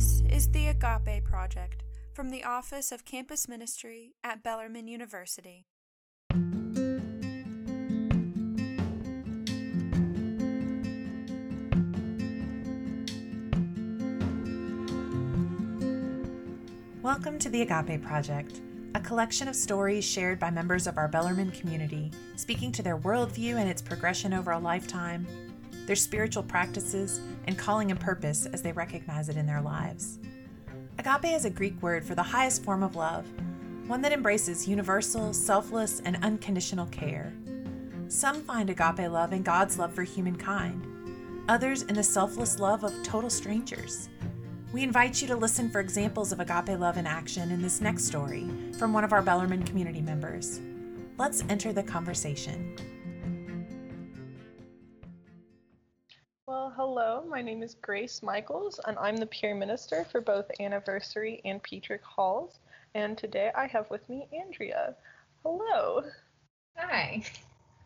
This is the Agape Project from the Office of Campus Ministry at Bellarmine University. Welcome to the Agape Project, a collection of stories shared by members of our Bellarmine community, speaking to their worldview and its progression over a lifetime, their spiritual practices, and calling and purpose as they recognize it in their lives. Agape is a Greek word for the highest form of love, one that embraces universal, selfless, and unconditional care. Some find agape love in God's love for humankind, others in the selfless love of total strangers. We invite you to listen for examples of agape love in action in this next story from one of our Bellarmine community members. Let's enter the conversation. My name is Grace Michels, and I'm the peer minister for both Anniversary and Petrik Halls. And today I have with me Andrea. Hello. Hi.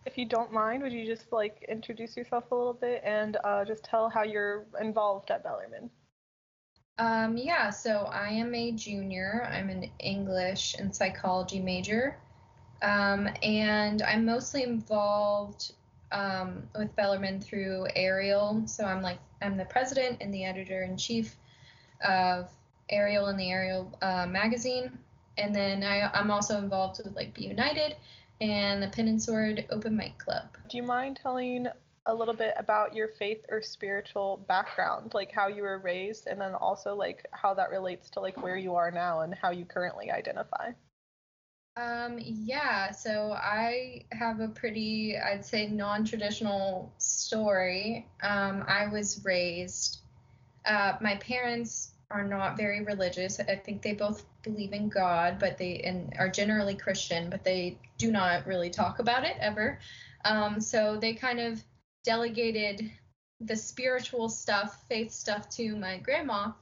If you don't mind, would you just like introduce yourself a little bit and uh, just tell how you're involved at Bellarmine? Um, yeah, so I am a junior. I'm an English and psychology major. Um, and I'm mostly involved um, with Bellarmine through Ariel. So I'm like, I'm the president and the editor in chief of Ariel and the Ariel uh, magazine. And then I, I'm also involved with like Be United and the Pen and Sword Open Mic Club. Do you mind telling a little bit about your faith or spiritual background, like how you were raised, and then also like how that relates to like where you are now and how you currently identify. Um, yeah, so I have a pretty, I'd say, non-traditional story. Um, I was raised. Uh, my parents are not very religious. I think they both believe in God, but they and are generally Christian, but they do not really talk about it ever. Um, so they kind of delegated the spiritual stuff, faith stuff to my grandma.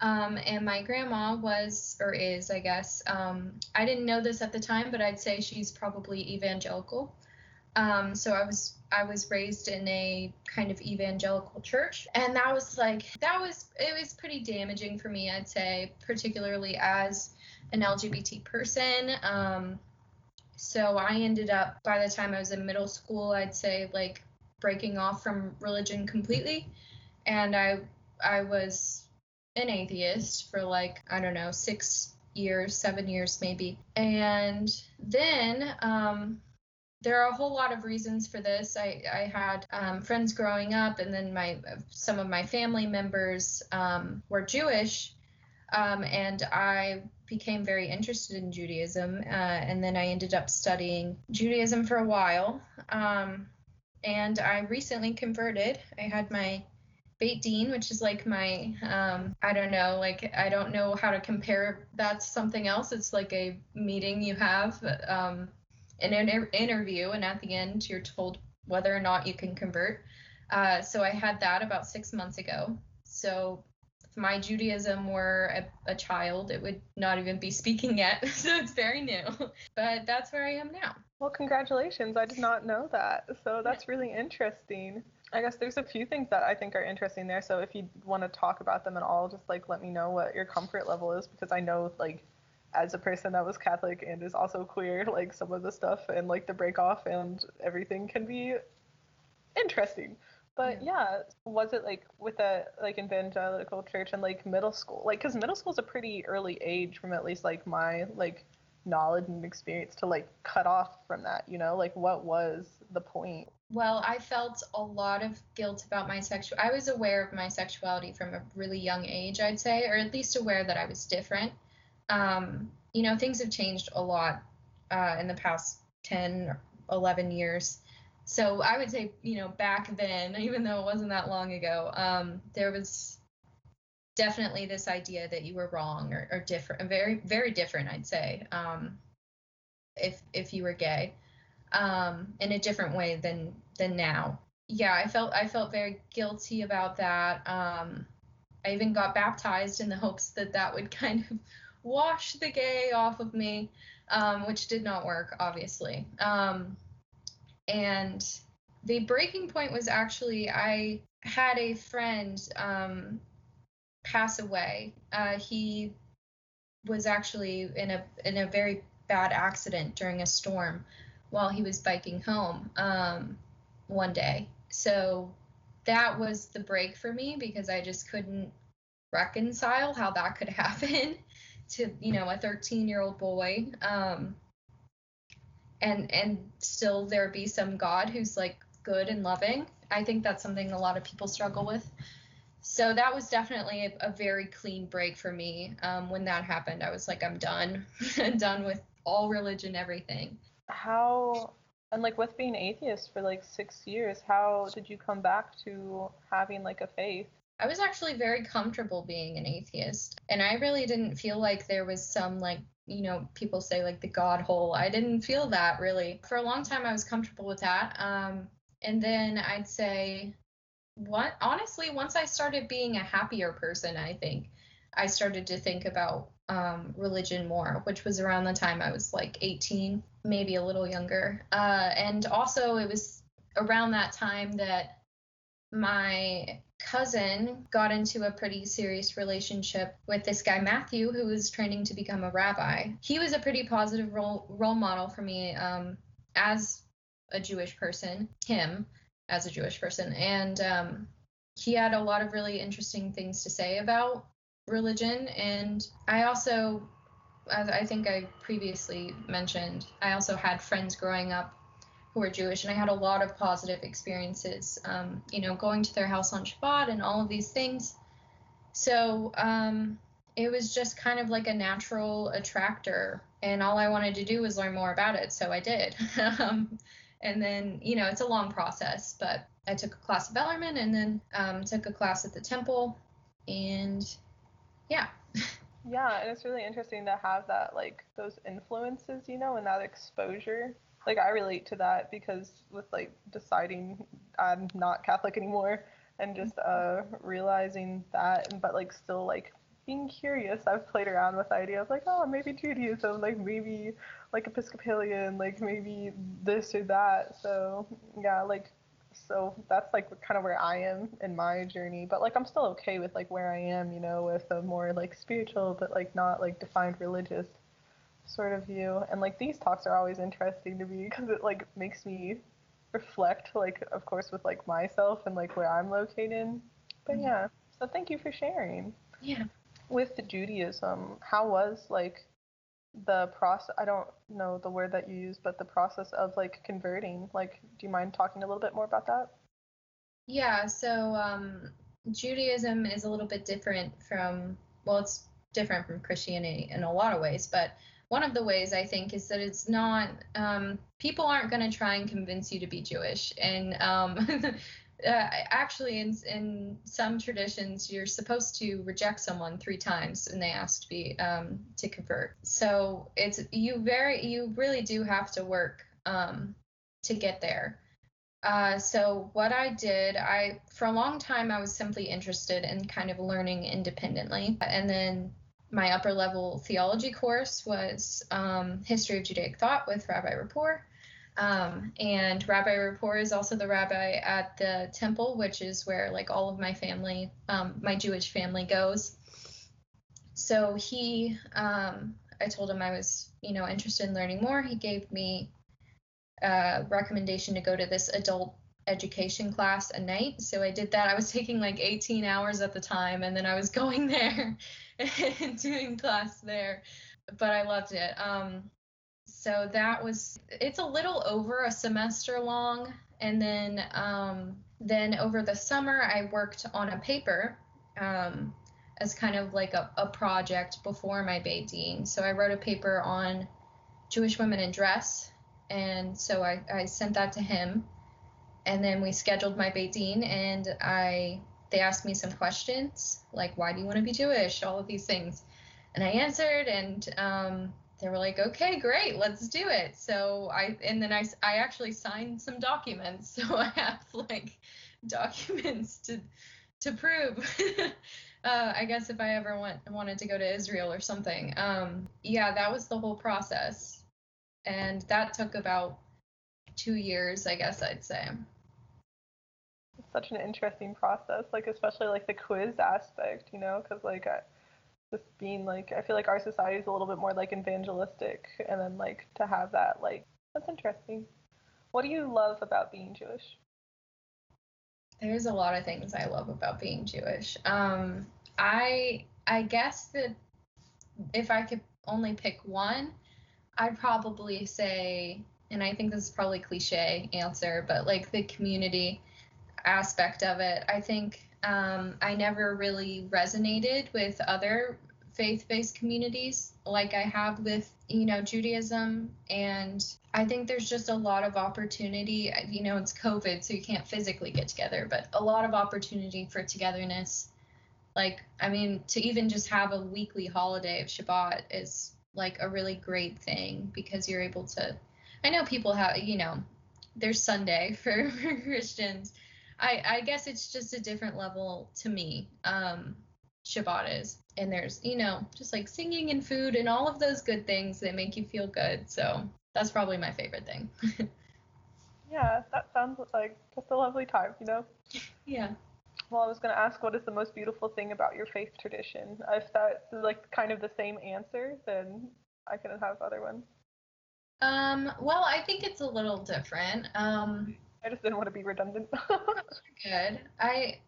Um, and my grandma was, or is, I guess, um, I didn't know this at the time, but I'd say she's probably evangelical. Um, so I was I was raised in a kind of evangelical church, and that was like that was it was pretty damaging for me, I'd say, particularly as an LGBT person. Um, so I ended up by the time I was in middle school, I'd say like breaking off from religion completely and i i was an atheist for like i don't know six years seven years maybe and then um there are a whole lot of reasons for this. I, I had um, friends growing up, and then my some of my family members um, were Jewish, um, and I became very interested in Judaism. Uh, and then I ended up studying Judaism for a while. Um, and I recently converted. I had my Beit Din, which is like my, um, I don't know, like I don't know how to compare that to something else. It's like a meeting you have, um, an inter- interview, and at the end you're told whether or not you can convert. Uh, so I had that about six months ago. So if my Judaism were a, a child, it would not even be speaking yet. so it's very new. But that's where I am now. Well, congratulations. I did not know that. So that's really interesting. I guess there's a few things that I think are interesting there. So if you want to talk about them at all, just like let me know what your comfort level is because I know like as a person that was Catholic and is also queer, like some of the stuff and like the break off and everything can be interesting. But yeah. yeah, was it like with a like evangelical church and like middle school? Like, cause middle school is a pretty early age from at least like my like knowledge and experience to like cut off from that. You know, like what was the point? Well, I felt a lot of guilt about my sexual. I was aware of my sexuality from a really young age, I'd say, or at least aware that I was different. Um, you know, things have changed a lot uh, in the past 10, 11 years so I would say, you know, back then, even though it wasn't that long ago, um, there was definitely this idea that you were wrong or, or different, very, very different, I'd say, um, if if you were gay, um, in a different way than than now. Yeah, I felt I felt very guilty about that. Um, I even got baptized in the hopes that that would kind of wash the gay off of me, um, which did not work, obviously. Um, and the breaking point was actually I had a friend um, pass away. Uh, he was actually in a in a very bad accident during a storm while he was biking home um, one day. So that was the break for me because I just couldn't reconcile how that could happen to you know a 13 year old boy. Um, and and still there be some god who's like good and loving. I think that's something a lot of people struggle with. So that was definitely a, a very clean break for me. Um, when that happened i was like i'm done. Done with all religion everything how and like with being atheist for like six years how did you come back to having like a faith I was actually very comfortable being an atheist. And I really didn't feel like there was some, like, you know, people say like the God hole. I didn't feel that really. For a long time, I was comfortable with that. Um, and then I'd say, what, honestly, once I started being a happier person, I think I started to think about um, religion more, which was around the time I was like 18, maybe a little younger. Uh, and also, it was around that time that my cousin got into a pretty serious relationship with this guy Matthew, who was training to become a rabbi. He was a pretty positive role role model for me um, as a Jewish person. Him as a Jewish person, and um, he had a lot of really interesting things to say about religion. And I also, as I think I previously mentioned, I also had friends growing up who were Jewish, and I had a lot of positive experiences, um, you know, going to their house on Shabbat and all of these things. So um, it was just kind of like a natural attractor, and all I wanted to do was learn more about it, so I did. um, and then, you know, it's a long process, but I took a class at Bellarmine and then um, took a class at the temple, and yeah. yeah, and it's really interesting to have that, like, those influences, you know, and that exposure. Like I relate to that because with like deciding I'm not Catholic anymore and just uh realizing that but like still like being curious I've played around with the idea of like oh maybe Judaism like maybe like Episcopalian like maybe this or that. So yeah like so that's like kind of where I am in my journey but like I'm still okay with like where I am you know with a more like spiritual but like not like defined religious sort of view. And like these talks are always interesting to me because it like makes me reflect, like of course with like myself and like where I'm located. But mm-hmm. yeah, so thank you for sharing. Yeah. With the Judaism, how was like the process? I don't know the word that you use, but the process of like converting. Like, do you mind talking a little bit more about that? Yeah. So um, Judaism is a little bit different from well, it's different from Christianity in a lot of ways, but one of the ways I think is that it's not um, people aren't going to try and convince you to be Jewish, and um, uh, actually, in in some traditions, you're supposed to reject someone three times and they ask to be um, to convert. So it's you very you really do have to work um, to get there. Uh, so what I did, I for a long time I was simply interested in kind of learning independently, and then my upper level theology course was um, History of Judaic Thought with Rabbi Rapport. Um, and Rabbi Rapport is also the rabbi at the temple, which is where like all of my family, um, my Jewish family goes. So he, um, I told him I was, you know, interested in learning more. He gave me a recommendation to go to this adult education class a night. So I did that. I was taking like 18 hours at the time, and then I was going there and doing class there. But I loved it. Um, so that was it's a little over a semester long, and then um, then over the summer I worked on a paper. Um, as kind of like a, a project before my Beit Din. So I wrote a paper on Jewish women in dress, and so I, I sent that to him. And then we scheduled my Beit Din and I they asked me some questions like why do you want to be Jewish, all of these things, and I answered, and um, they were like, okay, great, let's do it. So I and then I I actually signed some documents, so I have like documents to to prove. uh, I guess if I ever went wanted to go to Israel or something. Um, yeah, that was the whole process, and that took about two years, I guess I'd say. It's such an interesting process, like especially like the quiz aspect, you know, because like I, just being like I feel like our society is a little bit more like evangelistic, and then like to have that like that's interesting. What do you love about being Jewish? There's a lot of things I love about being Jewish. Um, I I guess that if I could only pick one, I'd probably say, and I think this is probably cliche answer, but like the community aspect of it. I think um, I never really resonated with other faith-based communities like I have with you know Judaism and I think there's just a lot of opportunity you know it's covid so you can't physically get together but a lot of opportunity for togetherness like I mean to even just have a weekly holiday of Shabbat is like a really great thing because you're able to I know people have you know there's Sunday for, for Christians I I guess it's just a different level to me um Shabbat is. And there's, you know, just like singing and food and all of those good things that make you feel good. So that's probably my favorite thing. yeah, that sounds like just a lovely time, you know? Yeah. Well, I was going to ask what is the most beautiful thing about your faith tradition? If that's like kind of the same answer, then I can have other ones. Um, well, I think it's a little different. Um, I just didn't want to be redundant. good. I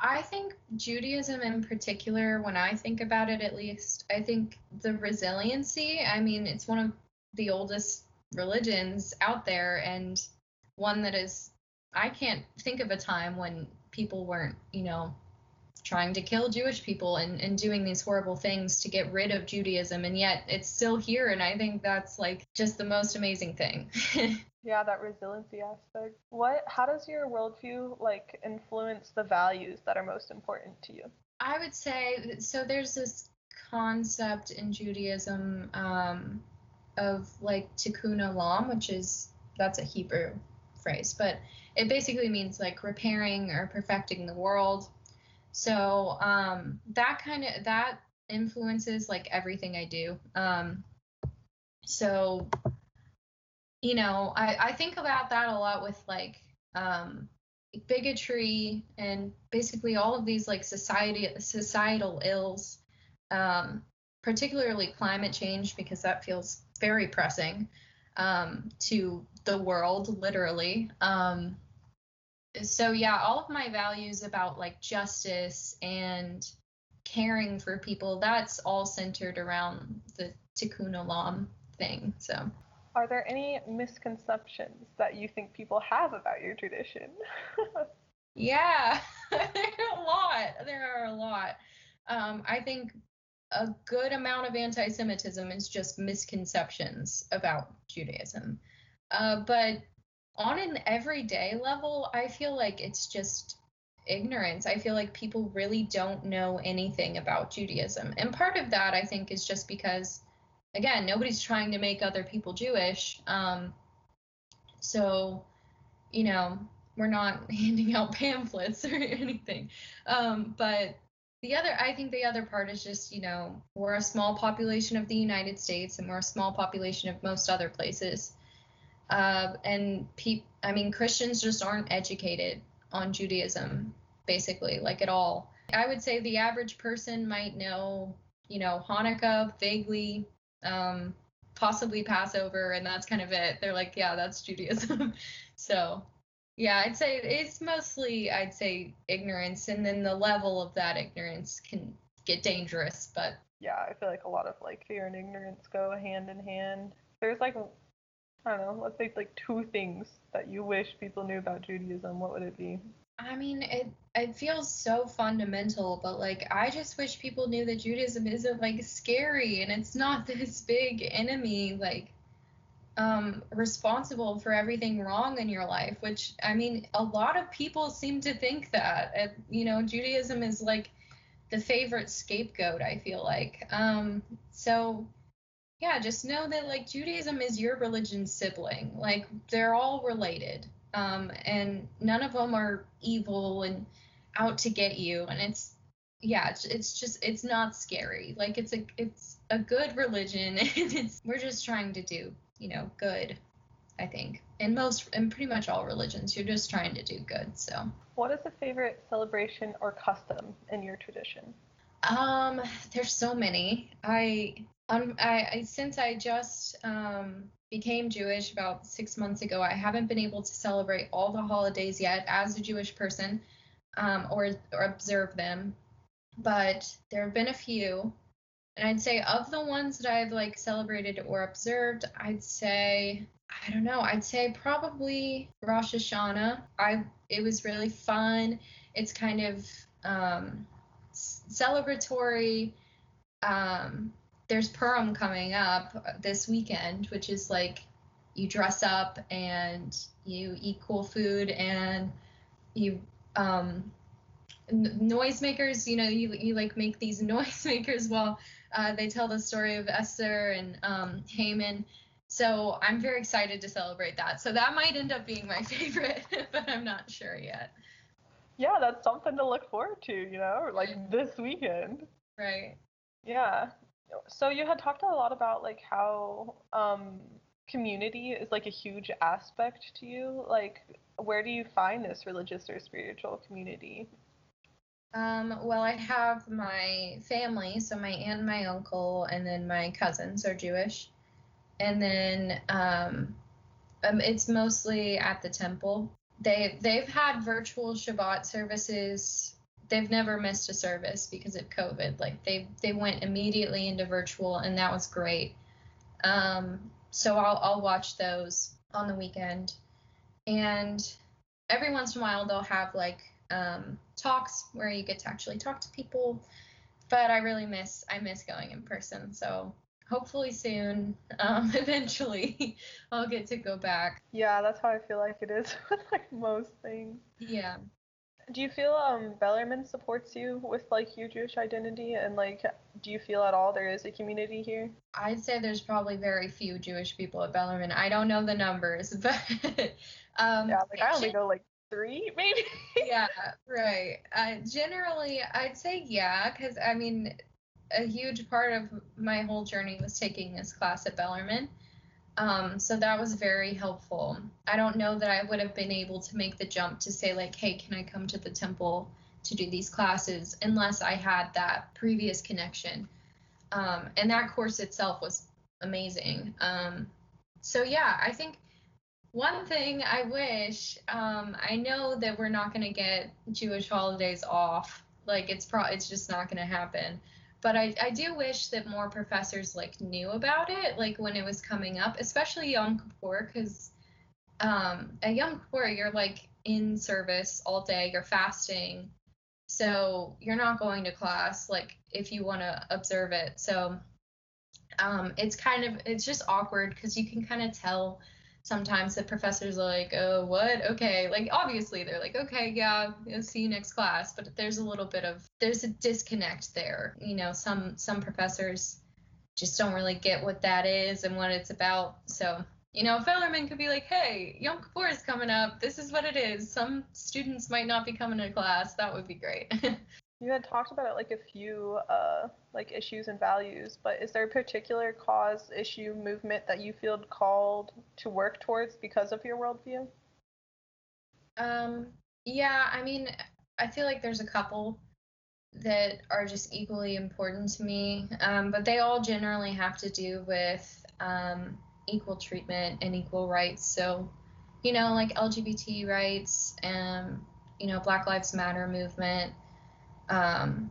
I think Judaism in particular, when I think about it at least, I think the resiliency, I mean, it's one of the oldest religions out there and one that is, I can't think of a time when people weren't, you know, trying to kill Jewish people and, and doing these horrible things to get rid of Judaism. And yet it's still here. And I think that's like just the most amazing thing. yeah, that resiliency aspect. What, how does your worldview like influence the values that are most important to you? I would say, so there's this concept in Judaism um, of like tikkun olam, which is, that's a Hebrew phrase, but it basically means like repairing or perfecting the world so um, that kind of that influences like everything I do. Um, so you know, I, I think about that a lot with like um, bigotry and basically all of these like society societal ills, um, particularly climate change because that feels very pressing um, to the world, literally. Um, so yeah, all of my values about like justice and caring for people, that's all centered around the Tikkun Olam thing. So are there any misconceptions that you think people have about your tradition? yeah, there are a lot. There are a lot. Um, I think a good amount of anti-Semitism is just misconceptions about Judaism. Uh, but on an everyday level, I feel like it's just ignorance. I feel like people really don't know anything about Judaism. And part of that, I think, is just because, again, nobody's trying to make other people Jewish. Um, so, you know, we're not handing out pamphlets or anything. Um, but the other, I think the other part is just, you know, we're a small population of the United States and we're a small population of most other places. Uh, and pe- I mean, Christians just aren't educated on Judaism, basically, like at all. I would say the average person might know, you know, Hanukkah vaguely, um, possibly Passover, and that's kind of it. They're like, yeah, that's Judaism. so, yeah, I'd say it's mostly, I'd say, ignorance, and then the level of that ignorance can get dangerous. But yeah, I feel like a lot of like fear and ignorance go hand in hand. There's like I don't know, let's say like two things that you wish people knew about Judaism, what would it be? I mean, it it feels so fundamental, but like I just wish people knew that Judaism isn't like scary and it's not this big enemy like um responsible for everything wrong in your life, which I mean, a lot of people seem to think that. And, you know, Judaism is like the favorite scapegoat, I feel like. Um so yeah, just know that like Judaism is your religion's sibling. Like they're all related. Um, and none of them are evil and out to get you. And it's yeah, it's, it's just it's not scary. Like it's a it's a good religion, and it's we're just trying to do you know good. I think. In most, in pretty much all religions, you're just trying to do good. So. What is a favorite celebration or custom in your tradition? Um, there's so many. I, um, I, I since I just um, became Jewish about six months ago, I haven't been able to celebrate all the holidays yet as a Jewish person, um, or or observe them. But there have been a few, and I'd say of the ones that I've like celebrated or observed, I'd say I don't know. I'd say probably Rosh Hashanah. I it was really fun. It's kind of um, celebratory. Um, there's Purim coming up this weekend, which is like you dress up and you eat cool food and you um, noisemakers. You know, you you like make these noisemakers while uh, they tell the story of Esther and um, Haman so I'm very excited to celebrate that. So that might end up being my favorite, but I'm not sure yet. Yeah, that's something to look forward to, you know, like this weekend. Right. Yeah. So you had talked a lot about like how um, community is like a huge aspect to you. Like, where do you find this religious or spiritual community? Um, well, I have my family, so my aunt and my uncle, and then my cousins are Jewish and then um, um, it's mostly at the temple. They they've had virtual Shabbat services. They've never missed a service because of COVID. Like they they went immediately into virtual, and that was great. Um, so I'll I'll watch those on the weekend, and every once in a while they'll have like um, talks where you get to actually talk to people. But I really miss I miss going in person. So hopefully soon. Um, eventually, I'll get to go back. Yeah, that's how I feel like it is with like most things. Yeah. Do you feel um Bellarmine supports you with like your Jewish identity and like do you feel at all there is a community here? I'd say there's probably very few Jewish people at Bellarmine. I don't know the numbers, but um Yeah, like I only know like three maybe. yeah, right. Uh, generally, I'd say yeah, because I mean, a huge part of my whole journey was taking this class at Bellarmine. Um, so that was very helpful. I don't know that I would have been able to make the jump to say, like, hey, can I come to the temple to do these classes unless I had that previous connection. Um, and that course itself was amazing. Um, so, yeah, I think one thing I wish, um, I know that we're not going to get Jewish holidays off. Like, it's pro- it's just not going to happen but I, I do wish that more professors like knew about it like when it was coming up especially yom kippur because um, at yom kippur you're like in service all day you're fasting so you're not going to class like if you want to observe it so um, it's kind of it's just awkward because you can kind of tell sometimes the professors are like, oh, what? Okay. Like, obviously, they're like, okay, yeah, I'll see you next class. But there's a little bit of, there's a disconnect there. You know, some, some professors just don't really get what that is and what it's about. So, you know, Bellarmine could be like, hey, Yom Kippur is coming up. This is what it is. Some students might not be coming to class. That would be great. You had talked about like a few uh, like issues and values, but is there a particular cause, issue, movement that you feel called to work towards because of your worldview? Um, yeah, I mean, I feel like there's a couple that are just equally important to me, um, but they all generally have to do with um, equal treatment and equal rights. So, you know, like LGBT rights and you know Black Lives Matter movement um,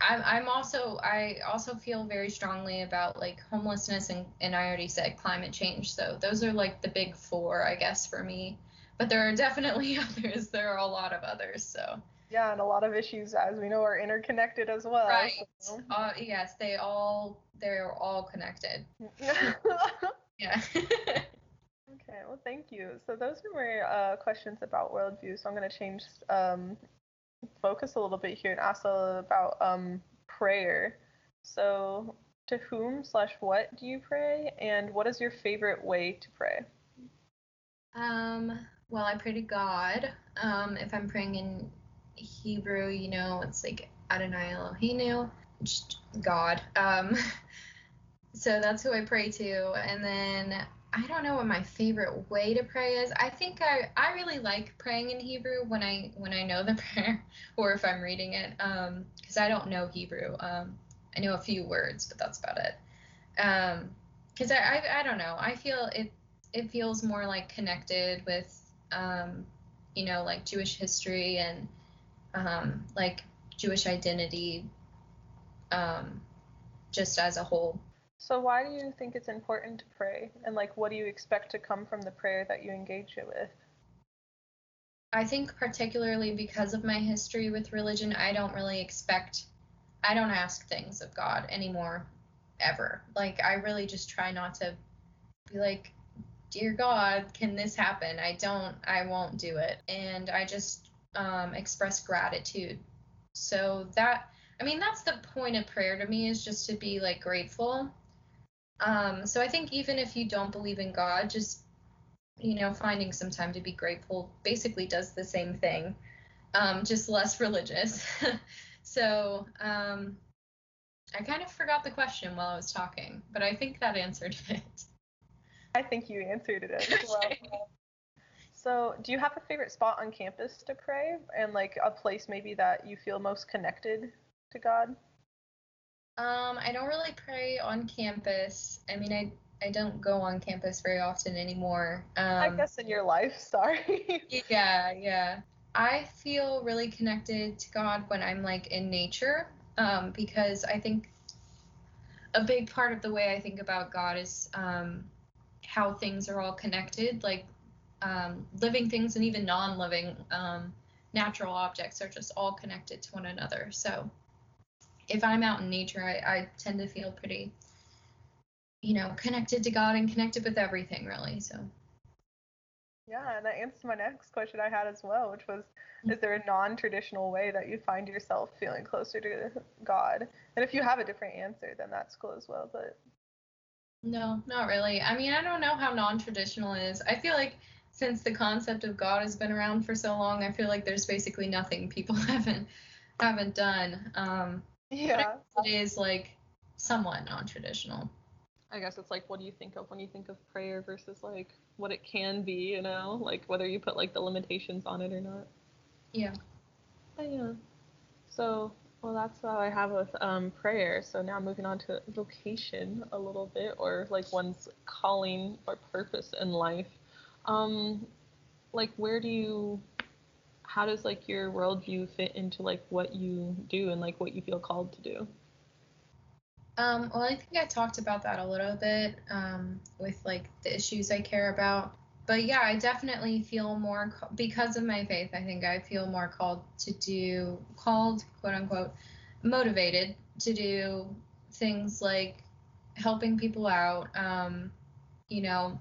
I'm, I'm also I also feel very strongly about like homelessness and, and I already said climate change. So those are like the big four, I guess, for me. But there are definitely others. There are a lot of others. So yeah, and a lot of issues, as we know, are interconnected as well. Right. So. Uh, yes, they all they're all connected. yeah. okay. Well, thank you. So those are my uh, questions about worldview. So I'm going to change um, focus a little bit here and ask about um, prayer. So, to whom slash what do you pray, and what is your favorite way to pray? Um, well, I pray to God. Um, if I'm praying in Hebrew, you know, it's like Adonai Eloheinu, God. Um, so that's who I pray to, and then I don't know what my favorite way to pray is. I think I I really like praying in Hebrew when I when I know the prayer or if I'm reading it um cuz I don't know Hebrew. Um I know a few words, but that's about it. Um cuz I, I I don't know. I feel it it feels more like connected with um you know like Jewish history and um like Jewish identity um just as a whole. So why do you think it's important to pray? And like what do you expect to come from the prayer that you engage it with? I think particularly because of my history with religion, I don't really expect I don't ask things of God anymore ever. Like I really just try not to be like, "Dear God, can this happen?" I don't I won't do it. And I just um express gratitude. So that I mean, that's the point of prayer to me is just to be like grateful um, so I think even if you don't believe in God, just you know, finding some time to be grateful basically does the same thing, um, just less religious. so um, I kind of forgot the question while I was talking, but I think that answered it. I think you answered it as well. So, do you have a favorite spot on campus to pray and like a place maybe that you feel most connected to God? Um, I don't really pray on campus. I mean, I I don't go on campus very often anymore. Um, I guess in your life, sorry. yeah, yeah. I feel really connected to God when I'm like in nature, um, because I think a big part of the way I think about God is um, how things are all connected, like um, living things and even non-living um, natural objects are just all connected to one another. So if I'm out in nature, I, I tend to feel pretty, you know, connected to God and connected with everything, really. So. Yeah, and that answers my next question I had as well, which was Is there a non traditional way that you find yourself feeling closer to God? And if you have a different answer, then that's cool as well. But no, not really. I mean, I don't know how non traditional is. I feel like since the concept of God has been around for so long, I feel like there's basically nothing people haven't haven't done. Um, yeah. It is like somewhat non-traditional. I guess it's like what do you think of when you think of prayer versus like what it can be, you know, like whether you put like the limitations on it or not. Yeah. But yeah. So well, that's what I have with um, prayer. So now moving on to vocation a little bit, or like one's calling or purpose in life. Um, like where do you how does like your worldview fit into like what you do and like what you feel called to do? Um, well, I think I talked about that a little bit um, with like the issues I care about. But yeah, I definitely feel more because of my faith. I think I feel more called to do called quote unquote motivated to do things like helping people out. Um, you know,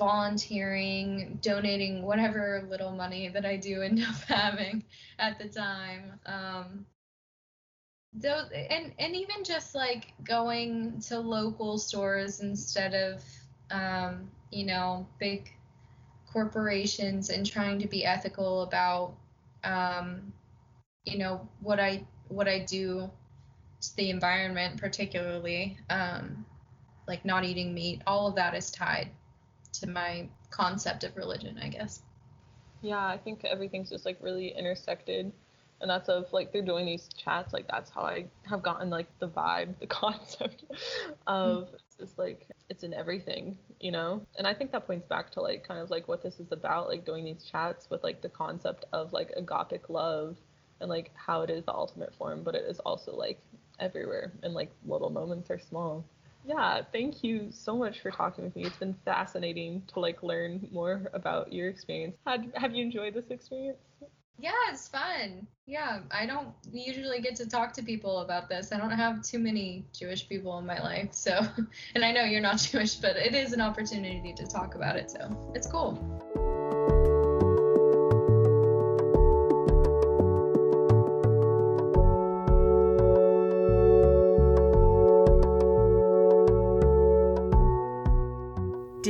volunteering, donating whatever little money that I do end up having at the time. Um, those and and even just like going to local stores instead of um, you know big corporations and trying to be ethical about um, you know what I what I do to the environment particularly um, like not eating meat all of that is tied to my concept of religion, I guess. Yeah, I think everything's just like really intersected. And that's of like they're doing these chats, like that's how I have gotten like the vibe, the concept of it's just like it's in everything, you know? And I think that points back to like kind of like what this is about, like doing these chats with like the concept of like agapic love and like how it is the ultimate form, but it is also like everywhere and like little moments are small. Yeah, thank you so much for talking with me. It's been fascinating to like learn more about your experience. Had have you enjoyed this experience? Yeah, it's fun. Yeah, I don't usually get to talk to people about this. I don't have too many Jewish people in my life. So, and I know you're not Jewish, but it is an opportunity to talk about it. So, it's cool.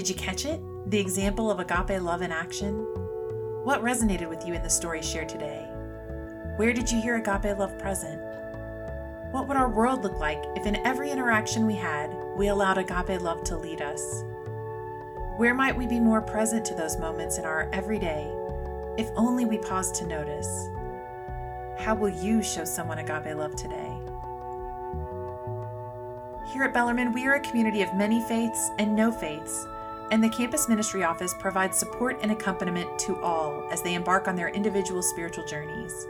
Did you catch it? The example of agape love in action? What resonated with you in the story shared today? Where did you hear agape love present? What would our world look like if in every interaction we had, we allowed agape love to lead us? Where might we be more present to those moments in our everyday, if only we pause to notice? How will you show someone agape love today? Here at Bellarmine, we are a community of many faiths and no faiths, and the Campus Ministry Office provides support and accompaniment to all as they embark on their individual spiritual journeys.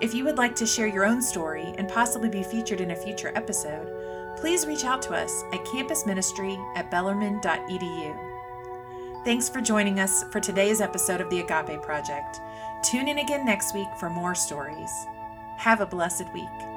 If you would like to share your own story and possibly be featured in a future episode, please reach out to us at campusministry at bellarmine.edu. Thanks for joining us for today's episode of the Agape Project. Tune in again next week for more stories. Have a blessed week.